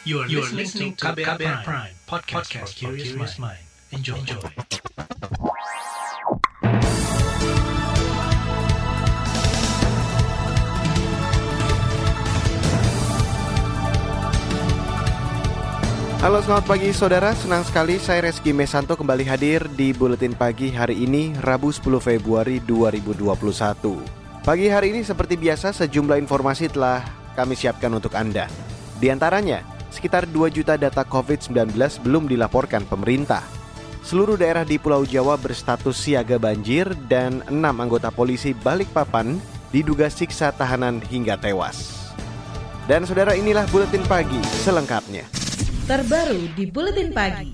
You are, you are listening to KBR, KBR Prime, Prime podcast, podcast for curious mind. Enjoy. Enjoy. Halo selamat pagi saudara, senang sekali saya Reski Mesanto kembali hadir di Buletin Pagi hari ini Rabu 10 Februari 2021 Pagi hari ini seperti biasa sejumlah informasi telah kami siapkan untuk Anda Di antaranya, sekitar 2 juta data COVID-19 belum dilaporkan pemerintah Seluruh daerah di Pulau Jawa berstatus siaga banjir dan 6 anggota polisi Balikpapan diduga siksa tahanan hingga tewas Dan saudara inilah Buletin Pagi selengkapnya terbaru di Buletin Pagi.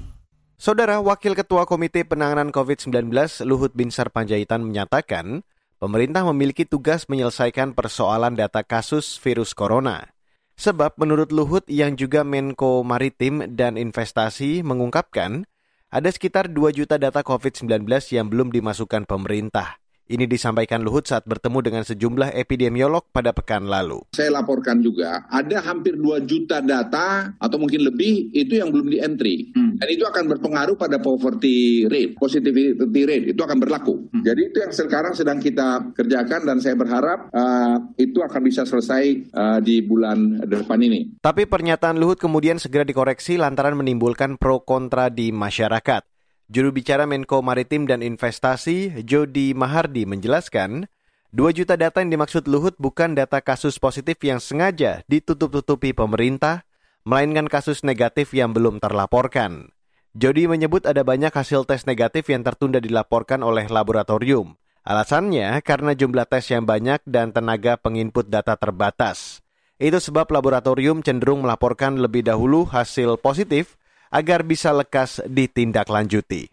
Saudara Wakil Ketua Komite Penanganan COVID-19 Luhut Binsar Panjaitan menyatakan, pemerintah memiliki tugas menyelesaikan persoalan data kasus virus corona. Sebab menurut Luhut yang juga Menko Maritim dan Investasi mengungkapkan, ada sekitar 2 juta data COVID-19 yang belum dimasukkan pemerintah. Ini disampaikan Luhut saat bertemu dengan sejumlah epidemiolog pada pekan lalu. Saya laporkan juga, ada hampir 2 juta data atau mungkin lebih itu yang belum di-entry. Hmm. Dan itu akan berpengaruh pada poverty rate, positivity rate, itu akan berlaku. Hmm. Jadi itu yang sekarang sedang kita kerjakan dan saya berharap uh, itu akan bisa selesai uh, di bulan depan ini. Tapi pernyataan Luhut kemudian segera dikoreksi lantaran menimbulkan pro kontra di masyarakat. Juru bicara Menko Maritim dan Investasi, Jody Mahardi menjelaskan, 2 juta data yang dimaksud Luhut bukan data kasus positif yang sengaja ditutup-tutupi pemerintah, melainkan kasus negatif yang belum terlaporkan. Jody menyebut ada banyak hasil tes negatif yang tertunda dilaporkan oleh laboratorium. Alasannya karena jumlah tes yang banyak dan tenaga penginput data terbatas. Itu sebab laboratorium cenderung melaporkan lebih dahulu hasil positif agar bisa lekas ditindaklanjuti.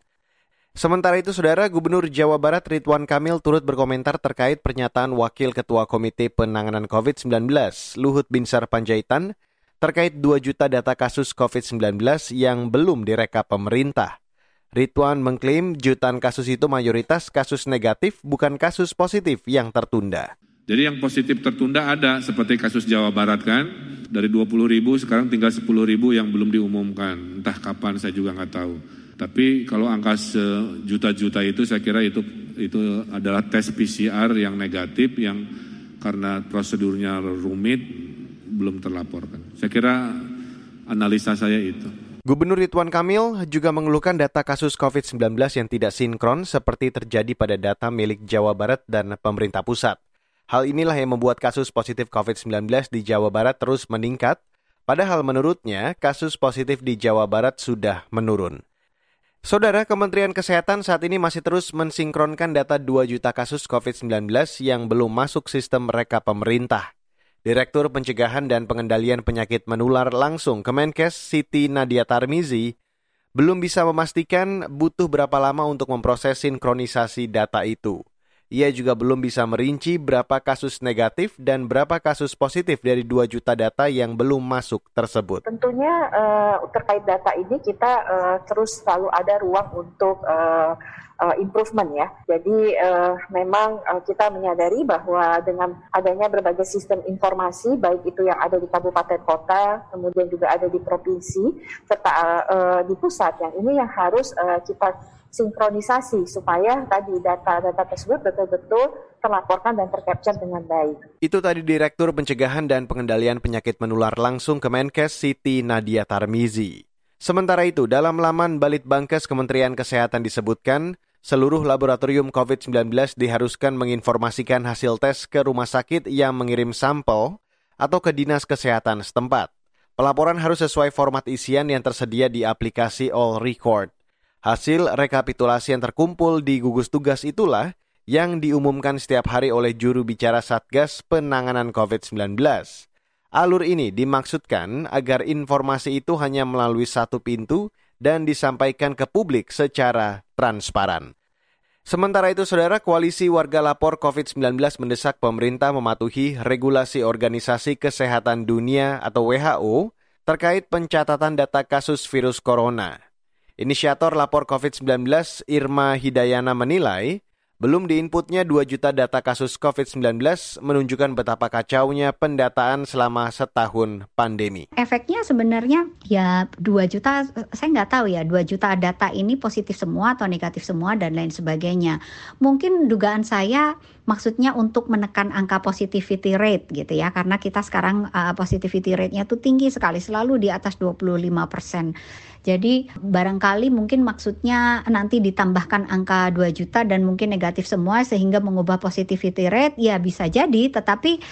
Sementara itu, Saudara Gubernur Jawa Barat Ridwan Kamil turut berkomentar terkait pernyataan Wakil Ketua Komite Penanganan COVID-19 Luhut Binsar Panjaitan terkait 2 juta data kasus COVID-19 yang belum direkap pemerintah. Ridwan mengklaim jutaan kasus itu mayoritas kasus negatif bukan kasus positif yang tertunda. Jadi yang positif tertunda ada seperti kasus Jawa Barat kan, dari 20 ribu sekarang tinggal 10 ribu yang belum diumumkan. Entah kapan saya juga nggak tahu. Tapi kalau angka sejuta-juta itu saya kira itu itu adalah tes PCR yang negatif yang karena prosedurnya rumit belum terlaporkan. Saya kira analisa saya itu. Gubernur Ridwan Kamil juga mengeluhkan data kasus COVID-19 yang tidak sinkron seperti terjadi pada data milik Jawa Barat dan pemerintah pusat. Hal inilah yang membuat kasus positif COVID-19 di Jawa Barat terus meningkat, padahal menurutnya kasus positif di Jawa Barat sudah menurun. Saudara Kementerian Kesehatan saat ini masih terus mensinkronkan data 2 juta kasus COVID-19 yang belum masuk sistem mereka pemerintah. Direktur Pencegahan dan Pengendalian Penyakit Menular langsung Kemenkes Siti Nadia Tarmizi belum bisa memastikan butuh berapa lama untuk memproses sinkronisasi data itu. Ia juga belum bisa merinci berapa kasus negatif dan berapa kasus positif dari 2 juta data yang belum masuk tersebut. Tentunya uh, terkait data ini kita uh, terus selalu ada ruang untuk uh, improvement ya. Jadi uh, memang uh, kita menyadari bahwa dengan adanya berbagai sistem informasi baik itu yang ada di kabupaten kota, kemudian juga ada di provinsi serta uh, di pusat yang ini yang harus uh, kita sinkronisasi supaya tadi data-data tersebut betul-betul terlaporkan dan tercapture dengan baik. Itu tadi Direktur Pencegahan dan Pengendalian Penyakit Menular langsung Kemenkes Siti Nadia Tarmizi. Sementara itu, dalam laman Balitbangkes Kementerian Kesehatan disebutkan, seluruh laboratorium COVID-19 diharuskan menginformasikan hasil tes ke rumah sakit yang mengirim sampel atau ke dinas kesehatan setempat. Pelaporan harus sesuai format isian yang tersedia di aplikasi All Record. Hasil rekapitulasi yang terkumpul di gugus tugas itulah yang diumumkan setiap hari oleh juru bicara Satgas Penanganan COVID-19. Alur ini dimaksudkan agar informasi itu hanya melalui satu pintu dan disampaikan ke publik secara transparan. Sementara itu, Saudara, Koalisi Warga Lapor COVID-19 mendesak pemerintah mematuhi regulasi Organisasi Kesehatan Dunia atau WHO terkait pencatatan data kasus virus corona. Inisiator lapor COVID-19 Irma Hidayana menilai Belum diinputnya 2 juta data kasus COVID-19 menunjukkan betapa kacaunya pendataan selama setahun pandemi. Efeknya sebenarnya ya 2 juta, saya nggak tahu ya 2 juta data ini positif semua atau negatif semua dan lain sebagainya. Mungkin dugaan saya maksudnya untuk menekan angka positivity rate gitu ya karena kita sekarang uh, positivity rate-nya tuh tinggi sekali selalu di atas 25 persen. Jadi barangkali mungkin maksudnya nanti ditambahkan angka 2 juta dan mungkin negatif semua sehingga mengubah positivity rate ya bisa jadi tetapi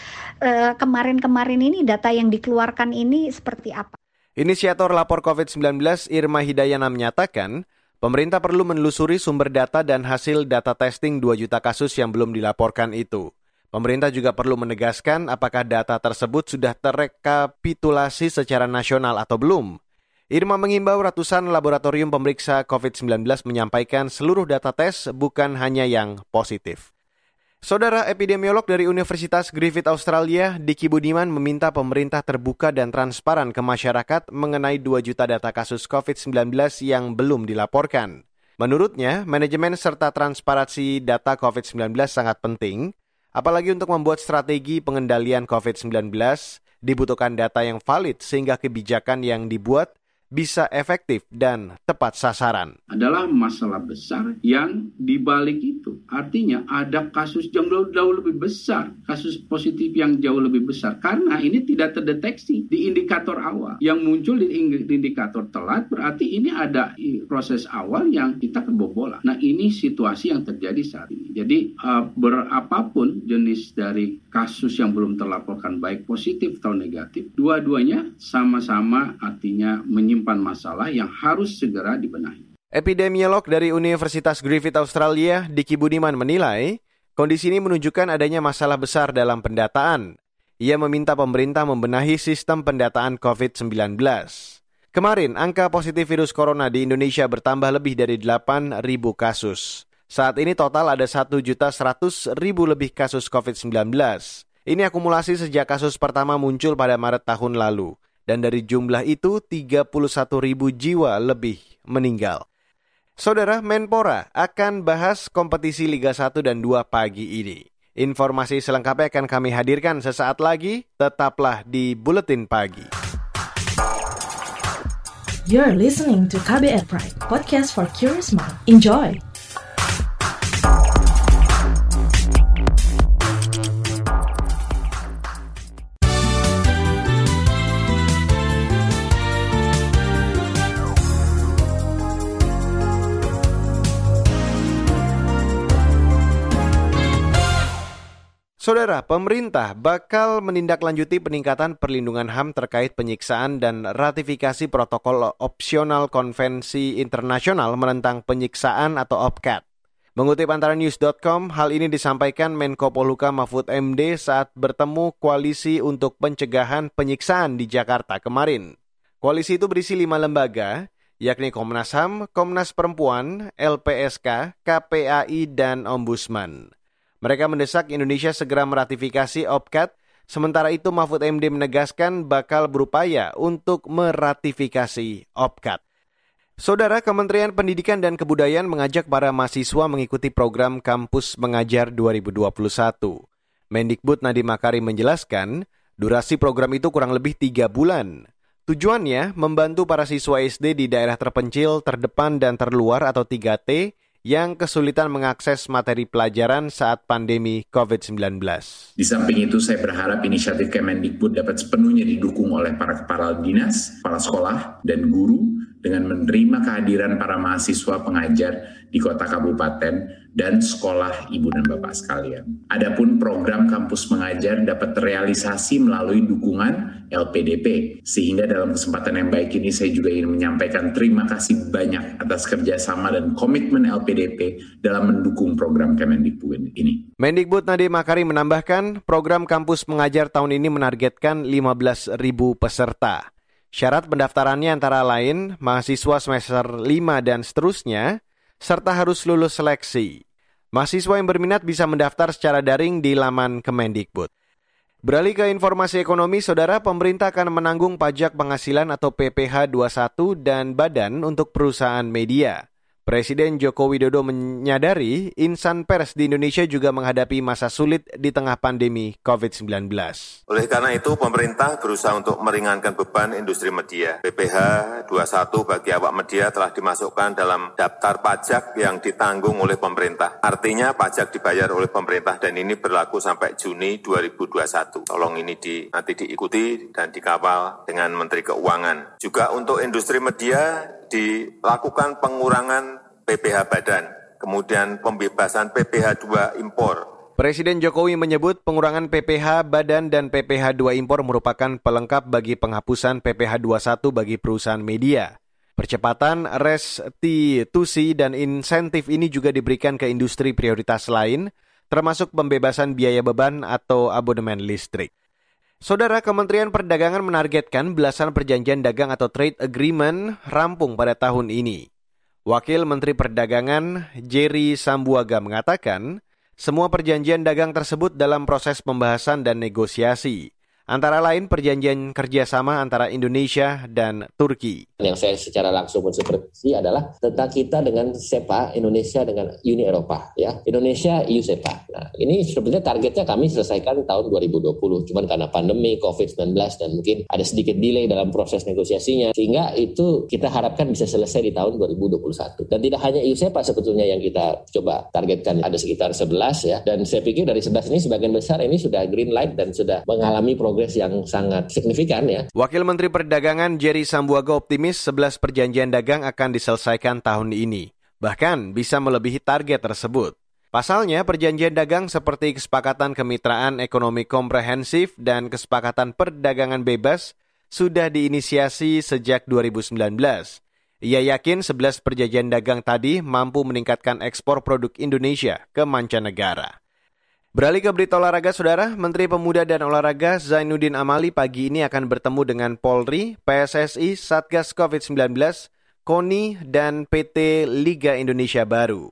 kemarin kemarin-kemarin ini data yang dikeluarkan ini seperti apa? Inisiator lapor COVID-19 Irma Hidayana menyatakan Pemerintah perlu menelusuri sumber data dan hasil data testing 2 juta kasus yang belum dilaporkan itu. Pemerintah juga perlu menegaskan apakah data tersebut sudah terrekapitulasi secara nasional atau belum. Irma mengimbau ratusan laboratorium pemeriksa COVID-19 menyampaikan seluruh data tes bukan hanya yang positif. Saudara epidemiolog dari Universitas Griffith Australia, Diki Budiman meminta pemerintah terbuka dan transparan ke masyarakat mengenai 2 juta data kasus COVID-19 yang belum dilaporkan. Menurutnya, manajemen serta transparansi data COVID-19 sangat penting, apalagi untuk membuat strategi pengendalian COVID-19, dibutuhkan data yang valid sehingga kebijakan yang dibuat bisa efektif dan tepat sasaran. Adalah masalah besar yang dibalik itu. Artinya ada kasus yang jauh, lebih besar, kasus positif yang jauh lebih besar. Karena ini tidak terdeteksi di indikator awal. Yang muncul di indikator telat berarti ini ada proses awal yang kita kebobolan. Nah ini situasi yang terjadi saat ini. Jadi uh, berapapun jenis dari kasus yang belum terlaporkan baik positif atau negatif, dua-duanya sama-sama artinya menyimpan menyimpan masalah yang harus segera dibenahi. Epidemiolog dari Universitas Griffith Australia, Diki Budiman menilai, kondisi ini menunjukkan adanya masalah besar dalam pendataan. Ia meminta pemerintah membenahi sistem pendataan COVID-19. Kemarin, angka positif virus corona di Indonesia bertambah lebih dari 8.000 kasus. Saat ini total ada 1.100.000 lebih kasus COVID-19. Ini akumulasi sejak kasus pertama muncul pada Maret tahun lalu dan dari jumlah itu 31 ribu jiwa lebih meninggal. Saudara Menpora akan bahas kompetisi Liga 1 dan 2 pagi ini. Informasi selengkapnya akan kami hadirkan sesaat lagi, tetaplah di Buletin Pagi. You're listening to KBR Pride, podcast for curious mind. Enjoy! Saudara, pemerintah bakal menindaklanjuti peningkatan perlindungan HAM terkait penyiksaan dan ratifikasi protokol opsional konvensi internasional menentang penyiksaan atau OPCAT. Mengutip antara news.com, hal ini disampaikan Menko Poluka Mahfud MD saat bertemu koalisi untuk pencegahan penyiksaan di Jakarta kemarin. Koalisi itu berisi lima lembaga, yakni Komnas HAM, Komnas Perempuan, LPSK, KPAI, dan Ombudsman. Mereka mendesak Indonesia segera meratifikasi OPCAT, sementara itu Mahfud MD menegaskan bakal berupaya untuk meratifikasi OPCAT. Saudara Kementerian Pendidikan dan Kebudayaan mengajak para mahasiswa mengikuti program Kampus Mengajar 2021. Mendikbud Nadiem Makarim menjelaskan, durasi program itu kurang lebih tiga bulan. Tujuannya membantu para siswa SD di daerah terpencil, terdepan, dan terluar atau 3T yang kesulitan mengakses materi pelajaran saat pandemi COVID-19. Di samping itu, saya berharap inisiatif Kemendikbud dapat sepenuhnya didukung oleh para kepala dinas, kepala sekolah, dan guru dengan menerima kehadiran para mahasiswa pengajar di kota kabupaten dan sekolah ibu dan bapak sekalian. Adapun program kampus mengajar dapat terrealisasi melalui dukungan LPDP. Sehingga dalam kesempatan yang baik ini saya juga ingin menyampaikan terima kasih banyak atas kerjasama dan komitmen LPDP dalam mendukung program Kemendikbud ini. Mendikbud Nadiem Makarim menambahkan program kampus mengajar tahun ini menargetkan 15.000 peserta. Syarat pendaftarannya antara lain mahasiswa semester 5 dan seterusnya serta harus lulus seleksi. Mahasiswa yang berminat bisa mendaftar secara daring di laman Kemendikbud. Beralih ke informasi ekonomi, saudara pemerintah akan menanggung pajak penghasilan atau PPh 21 dan badan untuk perusahaan media. Presiden Joko Widodo menyadari insan pers di Indonesia juga menghadapi masa sulit di tengah pandemi COVID-19. Oleh karena itu, pemerintah berusaha untuk meringankan beban industri media. PPh 21 bagi awak media telah dimasukkan dalam daftar pajak yang ditanggung oleh pemerintah. Artinya pajak dibayar oleh pemerintah dan ini berlaku sampai Juni 2021. Tolong ini di, nanti diikuti dan dikawal dengan Menteri Keuangan. Juga untuk industri media dilakukan pengurangan PPh badan, kemudian pembebasan PPh 2 impor. Presiden Jokowi menyebut pengurangan PPh badan dan PPh 2 impor merupakan pelengkap bagi penghapusan PPh 21 bagi perusahaan media. Percepatan restitusi dan insentif ini juga diberikan ke industri prioritas lain, termasuk pembebasan biaya beban atau abonemen listrik. Saudara Kementerian Perdagangan menargetkan belasan perjanjian dagang atau trade agreement rampung pada tahun ini. Wakil Menteri Perdagangan Jerry Sambuaga mengatakan, semua perjanjian dagang tersebut dalam proses pembahasan dan negosiasi antara lain perjanjian kerjasama antara Indonesia dan Turki. Yang saya secara langsung mensupervisi adalah tentang kita dengan SEPA, Indonesia dengan Uni Eropa. ya Indonesia EU SEPA. Nah, ini sebenarnya targetnya kami selesaikan tahun 2020. Cuman karena pandemi, COVID-19, dan mungkin ada sedikit delay dalam proses negosiasinya. Sehingga itu kita harapkan bisa selesai di tahun 2021. Dan tidak hanya EU SEPA sebetulnya yang kita coba targetkan. Ada sekitar 11 ya. Dan saya pikir dari 11 ini sebagian besar ini sudah green light dan sudah mengalami progres progres yang sangat signifikan ya. Wakil Menteri Perdagangan Jerry Sambuaga optimis 11 perjanjian dagang akan diselesaikan tahun ini. Bahkan bisa melebihi target tersebut. Pasalnya, perjanjian dagang seperti kesepakatan kemitraan ekonomi komprehensif dan kesepakatan perdagangan bebas sudah diinisiasi sejak 2019. Ia yakin 11 perjanjian dagang tadi mampu meningkatkan ekspor produk Indonesia ke mancanegara. Beralih ke berita olahraga, Saudara. Menteri Pemuda dan Olahraga Zainuddin Amali pagi ini akan bertemu dengan Polri, PSSI, Satgas COVID-19, KONI, dan PT Liga Indonesia Baru.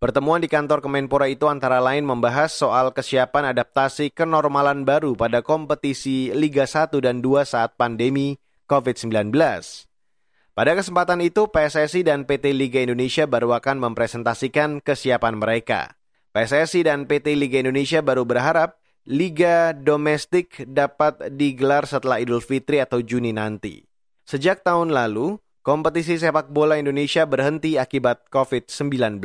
Pertemuan di kantor Kemenpora itu antara lain membahas soal kesiapan adaptasi kenormalan baru pada kompetisi Liga 1 dan 2 saat pandemi COVID-19. Pada kesempatan itu, PSSI dan PT Liga Indonesia baru akan mempresentasikan kesiapan mereka. PSSI dan PT Liga Indonesia baru berharap Liga Domestik dapat digelar setelah Idul Fitri atau Juni nanti. Sejak tahun lalu, kompetisi sepak bola Indonesia berhenti akibat COVID-19.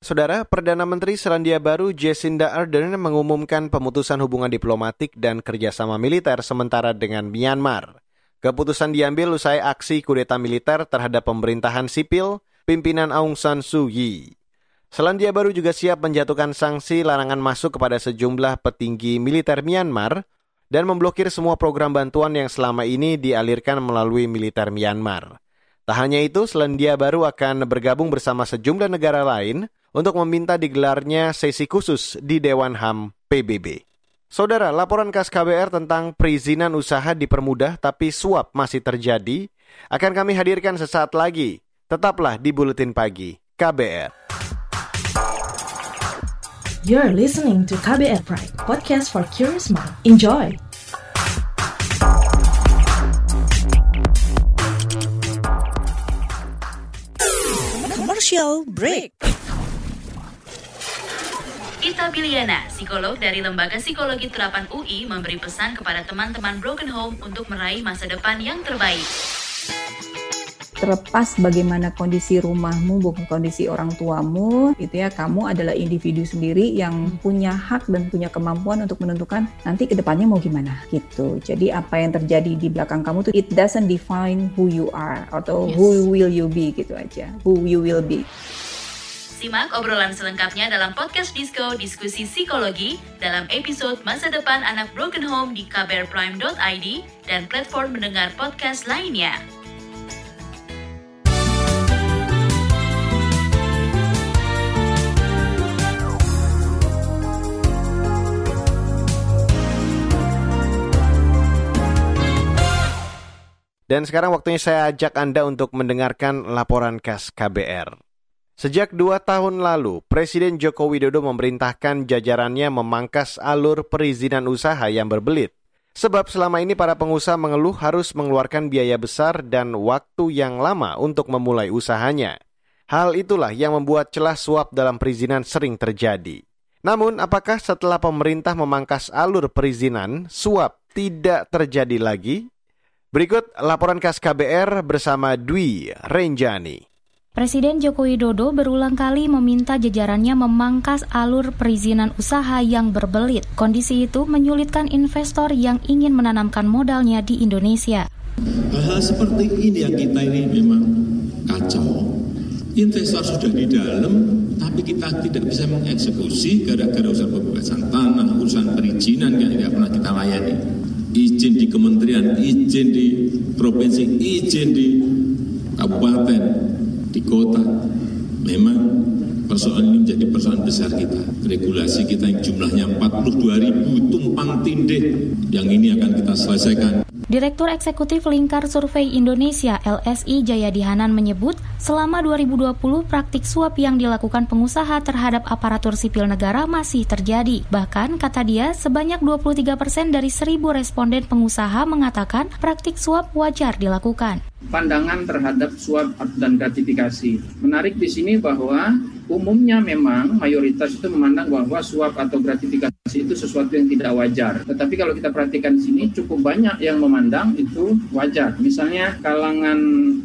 Saudara, Perdana Menteri Selandia Baru Jacinda Ardern mengumumkan pemutusan hubungan diplomatik dan kerjasama militer sementara dengan Myanmar. Keputusan diambil usai aksi kudeta militer terhadap pemerintahan sipil pimpinan Aung San Suu Kyi. Selandia Baru juga siap menjatuhkan sanksi larangan masuk kepada sejumlah petinggi militer Myanmar dan memblokir semua program bantuan yang selama ini dialirkan melalui militer Myanmar. Tak hanya itu, Selandia Baru akan bergabung bersama sejumlah negara lain untuk meminta digelarnya sesi khusus di Dewan HAM PBB. Saudara, laporan khas KBR tentang perizinan usaha dipermudah tapi suap masih terjadi akan kami hadirkan sesaat lagi. Tetaplah di Buletin Pagi KBR. You're listening to KBR Pride, podcast for curious mind. Enjoy! Commercial break. Ita Biliana, psikolog dari Lembaga Psikologi Terapan UI, memberi pesan kepada teman-teman Broken Home untuk meraih masa depan yang terbaik terlepas bagaimana kondisi rumahmu, bukan kondisi orang tuamu, itu ya kamu adalah individu sendiri yang punya hak dan punya kemampuan untuk menentukan nanti ke depannya mau gimana gitu. Jadi apa yang terjadi di belakang kamu tuh it doesn't define who you are atau yes. who will you be gitu aja, who you will be. Simak obrolan selengkapnya dalam podcast Disco Diskusi Psikologi dalam episode Masa Depan Anak Broken Home di kbrprime.id dan platform mendengar podcast lainnya. Dan sekarang waktunya saya ajak Anda untuk mendengarkan laporan khas KBR. Sejak dua tahun lalu, Presiden Joko Widodo memerintahkan jajarannya memangkas alur perizinan usaha yang berbelit. Sebab selama ini para pengusaha mengeluh harus mengeluarkan biaya besar dan waktu yang lama untuk memulai usahanya. Hal itulah yang membuat celah suap dalam perizinan sering terjadi. Namun, apakah setelah pemerintah memangkas alur perizinan, suap tidak terjadi lagi? Berikut laporan khas KBR bersama Dwi Renjani. Presiden Joko Widodo berulang kali meminta jajarannya memangkas alur perizinan usaha yang berbelit. Kondisi itu menyulitkan investor yang ingin menanamkan modalnya di Indonesia. Hal-hal seperti ini yang kita ini memang kacau investor sudah di dalam, tapi kita tidak bisa mengeksekusi gara-gara urusan pembebasan tanah, urusan perizinan yang tidak pernah kita layani. Izin di kementerian, izin di provinsi, izin di kabupaten, di kota. Memang persoalan ini menjadi persoalan besar kita. Regulasi kita yang jumlahnya 42 ribu tumpang tindih yang ini akan kita selesaikan. Direktur Eksekutif Lingkar Survei Indonesia LSI Jayadi Hanan menyebut, selama 2020 praktik suap yang dilakukan pengusaha terhadap aparatur sipil negara masih terjadi. Bahkan, kata dia, sebanyak 23 persen dari seribu responden pengusaha mengatakan praktik suap wajar dilakukan pandangan terhadap suap dan gratifikasi. Menarik di sini bahwa umumnya memang mayoritas itu memandang bahwa suap atau gratifikasi itu sesuatu yang tidak wajar. Tetapi kalau kita perhatikan di sini cukup banyak yang memandang itu wajar. Misalnya kalangan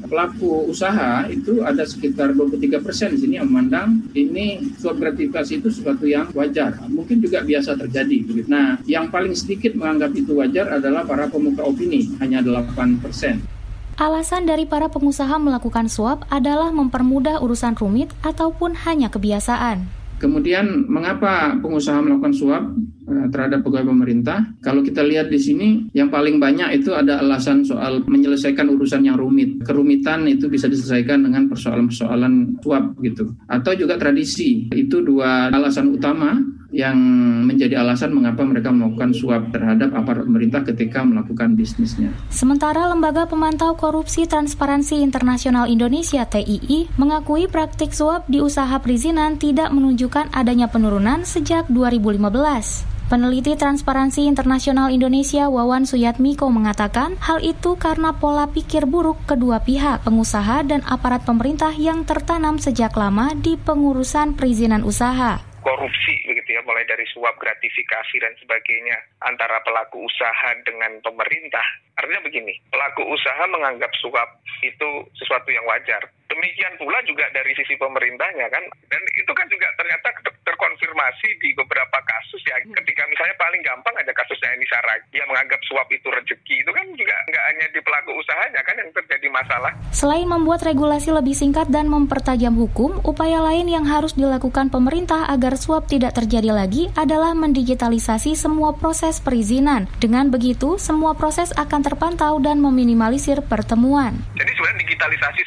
pelaku usaha itu ada sekitar 23 persen di sini yang memandang ini suap gratifikasi itu sesuatu yang wajar. Mungkin juga biasa terjadi. Nah, yang paling sedikit menganggap itu wajar adalah para pemuka opini, hanya 8 persen. Alasan dari para pengusaha melakukan suap adalah mempermudah urusan rumit ataupun hanya kebiasaan. Kemudian mengapa pengusaha melakukan suap eh, terhadap pegawai pemerintah? Kalau kita lihat di sini yang paling banyak itu ada alasan soal menyelesaikan urusan yang rumit. Kerumitan itu bisa diselesaikan dengan persoalan-persoalan suap gitu. Atau juga tradisi. Itu dua alasan utama yang menjadi alasan mengapa mereka melakukan suap terhadap aparat pemerintah ketika melakukan bisnisnya. Sementara Lembaga Pemantau Korupsi Transparansi Internasional Indonesia TII mengakui praktik suap di usaha perizinan tidak menunjukkan adanya penurunan sejak 2015. Peneliti Transparansi Internasional Indonesia Wawan Suyatmiko mengatakan hal itu karena pola pikir buruk kedua pihak, pengusaha dan aparat pemerintah yang tertanam sejak lama di pengurusan perizinan usaha korupsi begitu ya mulai dari suap gratifikasi dan sebagainya antara pelaku usaha dengan pemerintah. Artinya begini pelaku usaha menganggap suap itu sesuatu yang wajar. Demikian pula juga dari sisi pemerintahnya kan? Dan itu kan juga ternyata terkonfirmasi di beberapa kasus ya. Ketika misalnya paling gampang ada kasusnya Eni Saragi yang menganggap suap itu rezeki. Itu kan juga nggak hanya di pelaku usahanya kan? Yang terjadi masalah selain membuat regulasi lebih singkat dan mempertajam hukum upaya lain yang harus dilakukan pemerintah agar suap tidak terjadi lagi adalah mendigitalisasi semua proses perizinan. Dengan begitu, semua proses akan terpantau dan meminimalisir pertemuan. Jadi sebenarnya digitalisasi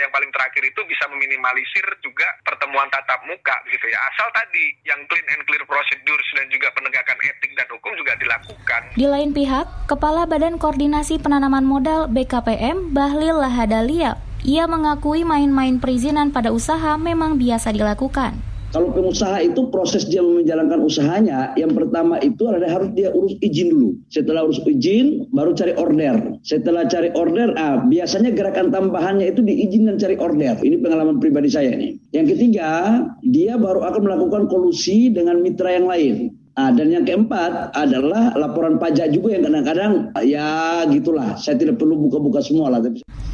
yang paling terakhir itu bisa meminimalisir juga pertemuan tatap muka gitu ya. Asal tadi yang clean and clear procedures dan juga penegakan etik dan hukum juga dilakukan. Di lain pihak, Kepala Badan Koordinasi Penanaman Modal BKPM Bahlil Lahadalia ia mengakui main-main perizinan pada usaha memang biasa dilakukan. Kalau pengusaha itu proses dia menjalankan usahanya, yang pertama itu adalah harus dia urus izin dulu. Setelah urus izin, baru cari order. Setelah cari order, ah, biasanya gerakan tambahannya itu diizinkan cari order. Ini pengalaman pribadi saya nih. Yang ketiga, dia baru akan melakukan kolusi dengan mitra yang lain. Nah, dan yang keempat adalah laporan pajak juga yang kadang-kadang ya gitulah. Saya tidak perlu buka-buka semua lah.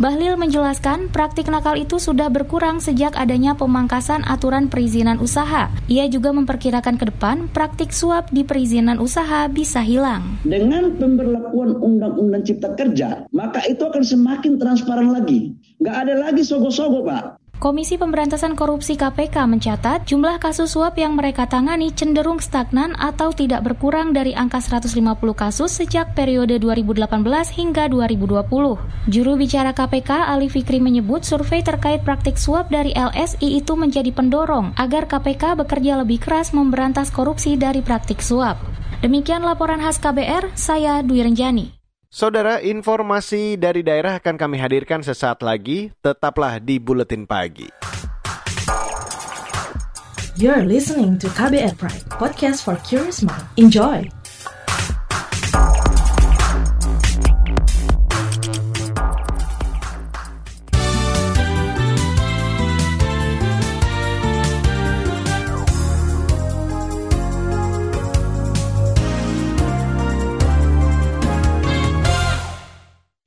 Bahlil menjelaskan praktik nakal itu sudah berkurang sejak adanya pemangkasan aturan perizinan usaha. Ia juga memperkirakan ke depan praktik suap di perizinan usaha bisa hilang. Dengan pemberlakuan Undang-Undang Cipta Kerja, maka itu akan semakin transparan lagi. Nggak ada lagi sogo-sogo, Pak. Komisi Pemberantasan Korupsi KPK mencatat jumlah kasus suap yang mereka tangani cenderung stagnan atau tidak berkurang dari angka 150 kasus sejak periode 2018 hingga 2020. Juru bicara KPK Ali Fikri menyebut survei terkait praktik suap dari LSI itu menjadi pendorong agar KPK bekerja lebih keras memberantas korupsi dari praktik suap. Demikian laporan khas KBR, saya Dwi Renjani. Saudara, informasi dari daerah akan kami hadirkan sesaat lagi. Tetaplah di Buletin Pagi. You're listening to KBR Pride, podcast for curious mind. Enjoy!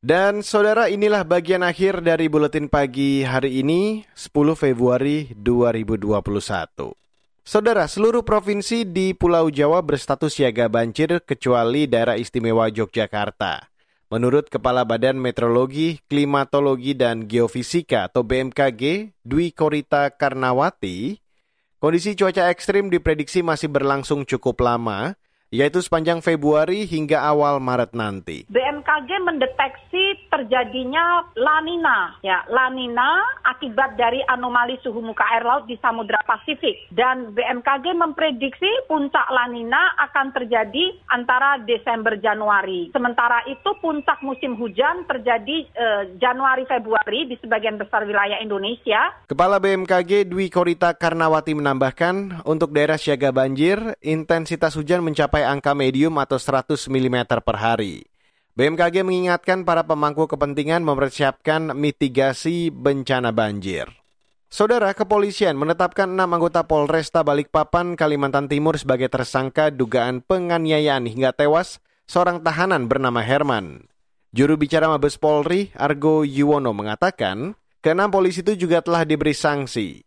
Dan saudara inilah bagian akhir dari buletin pagi hari ini 10 Februari 2021. Saudara, seluruh provinsi di Pulau Jawa berstatus siaga banjir kecuali daerah istimewa Yogyakarta. Menurut Kepala Badan Meteorologi, Klimatologi, dan Geofisika atau BMKG, Dwi Korita Karnawati, kondisi cuaca ekstrim diprediksi masih berlangsung cukup lama yaitu sepanjang Februari hingga awal Maret nanti. BMKG mendeteksi terjadinya La Nina, ya La Nina akibat dari anomali suhu muka air laut di Samudra Pasifik dan BMKG memprediksi puncak La Nina akan terjadi antara Desember Januari. Sementara itu puncak musim hujan terjadi eh, Januari Februari di sebagian besar wilayah Indonesia. Kepala BMKG Dwi Korita Karnawati menambahkan untuk daerah siaga banjir intensitas hujan mencapai angka medium atau 100 mm per hari. BMKG mengingatkan para pemangku kepentingan mempersiapkan mitigasi bencana banjir. Saudara kepolisian menetapkan enam anggota Polresta Balikpapan, Kalimantan Timur sebagai tersangka dugaan penganiayaan hingga tewas seorang tahanan bernama Herman. Juru bicara Mabes Polri, Argo Yuwono mengatakan, keenam polisi itu juga telah diberi sanksi.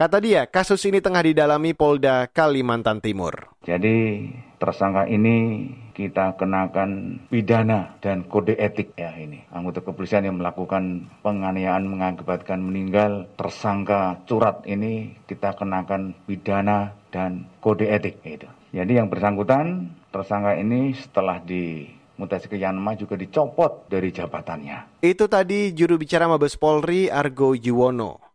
Kata dia, kasus ini tengah didalami Polda Kalimantan Timur. Jadi tersangka ini kita kenakan pidana dan kode etik ya ini. Anggota kepolisian yang melakukan penganiayaan mengakibatkan meninggal tersangka curat ini kita kenakan pidana dan kode etik itu. Jadi yang bersangkutan tersangka ini setelah di mutasi ke Yanma juga dicopot dari jabatannya. Itu tadi juru bicara Mabes Polri Argo Yuwono.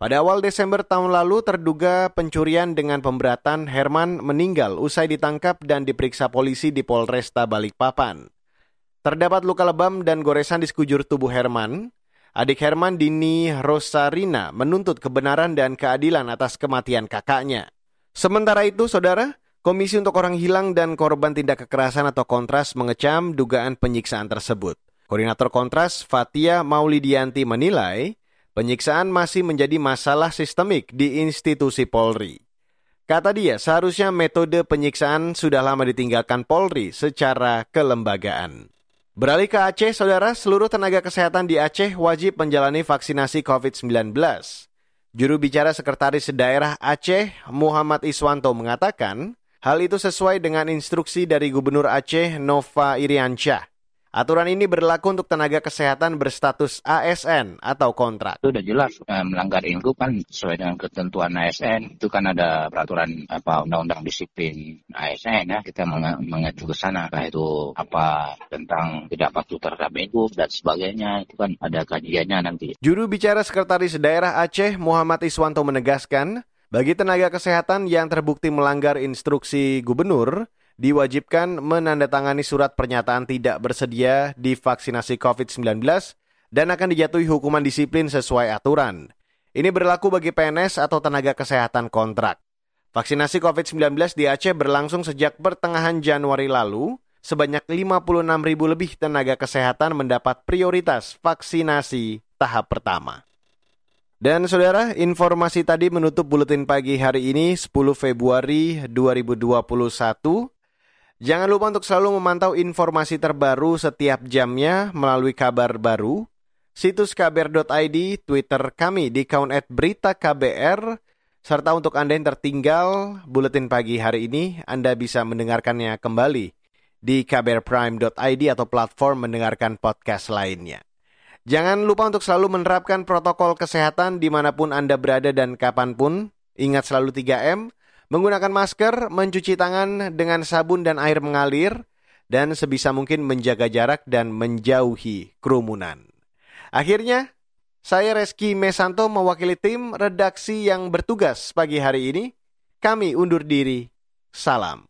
Pada awal Desember tahun lalu terduga pencurian dengan pemberatan Herman meninggal usai ditangkap dan diperiksa polisi di Polresta Balikpapan. Terdapat luka lebam dan goresan di sekujur tubuh Herman. Adik Herman Dini Rosarina menuntut kebenaran dan keadilan atas kematian kakaknya. Sementara itu, saudara, Komisi untuk Orang Hilang dan Korban Tindak Kekerasan atau Kontras mengecam dugaan penyiksaan tersebut. Koordinator Kontras, Fatia Maulidianti menilai, penyiksaan masih menjadi masalah sistemik di institusi Polri. Kata dia, seharusnya metode penyiksaan sudah lama ditinggalkan Polri secara kelembagaan. Beralih ke Aceh, saudara, seluruh tenaga kesehatan di Aceh wajib menjalani vaksinasi COVID-19. Juru bicara Sekretaris Daerah Aceh, Muhammad Iswanto, mengatakan hal itu sesuai dengan instruksi dari Gubernur Aceh, Nova Iriansyah. Aturan ini berlaku untuk tenaga kesehatan berstatus ASN atau kontrak. Itu udah jelas eh, melanggar itu kan sesuai dengan ketentuan ASN. Itu kan ada peraturan apa undang-undang disiplin ASN ya. Kita mengacu ke sana. Nah, itu apa tentang tidak patuh terhadap itu dan sebagainya. Itu kan ada kajiannya nanti. Juru bicara Sekretaris Daerah Aceh Muhammad Iswanto menegaskan, bagi tenaga kesehatan yang terbukti melanggar instruksi gubernur, diwajibkan menandatangani surat pernyataan tidak bersedia di vaksinasi COVID-19 dan akan dijatuhi hukuman disiplin sesuai aturan. Ini berlaku bagi PNS atau tenaga kesehatan kontrak. Vaksinasi COVID-19 di Aceh berlangsung sejak pertengahan Januari lalu. Sebanyak 56 ribu lebih tenaga kesehatan mendapat prioritas vaksinasi tahap pertama. Dan saudara, informasi tadi menutup buletin pagi hari ini 10 Februari 2021. Jangan lupa untuk selalu memantau informasi terbaru setiap jamnya melalui kabar baru, situs kbr.id, Twitter kami di account at berita KBR, serta untuk Anda yang tertinggal buletin pagi hari ini, Anda bisa mendengarkannya kembali di kbrprime.id atau platform mendengarkan podcast lainnya. Jangan lupa untuk selalu menerapkan protokol kesehatan di mana pun Anda berada dan kapan pun. Ingat selalu 3M, Menggunakan masker, mencuci tangan dengan sabun dan air mengalir, dan sebisa mungkin menjaga jarak dan menjauhi kerumunan. Akhirnya, saya Reski Mesanto mewakili tim redaksi yang bertugas pagi hari ini. Kami undur diri. Salam.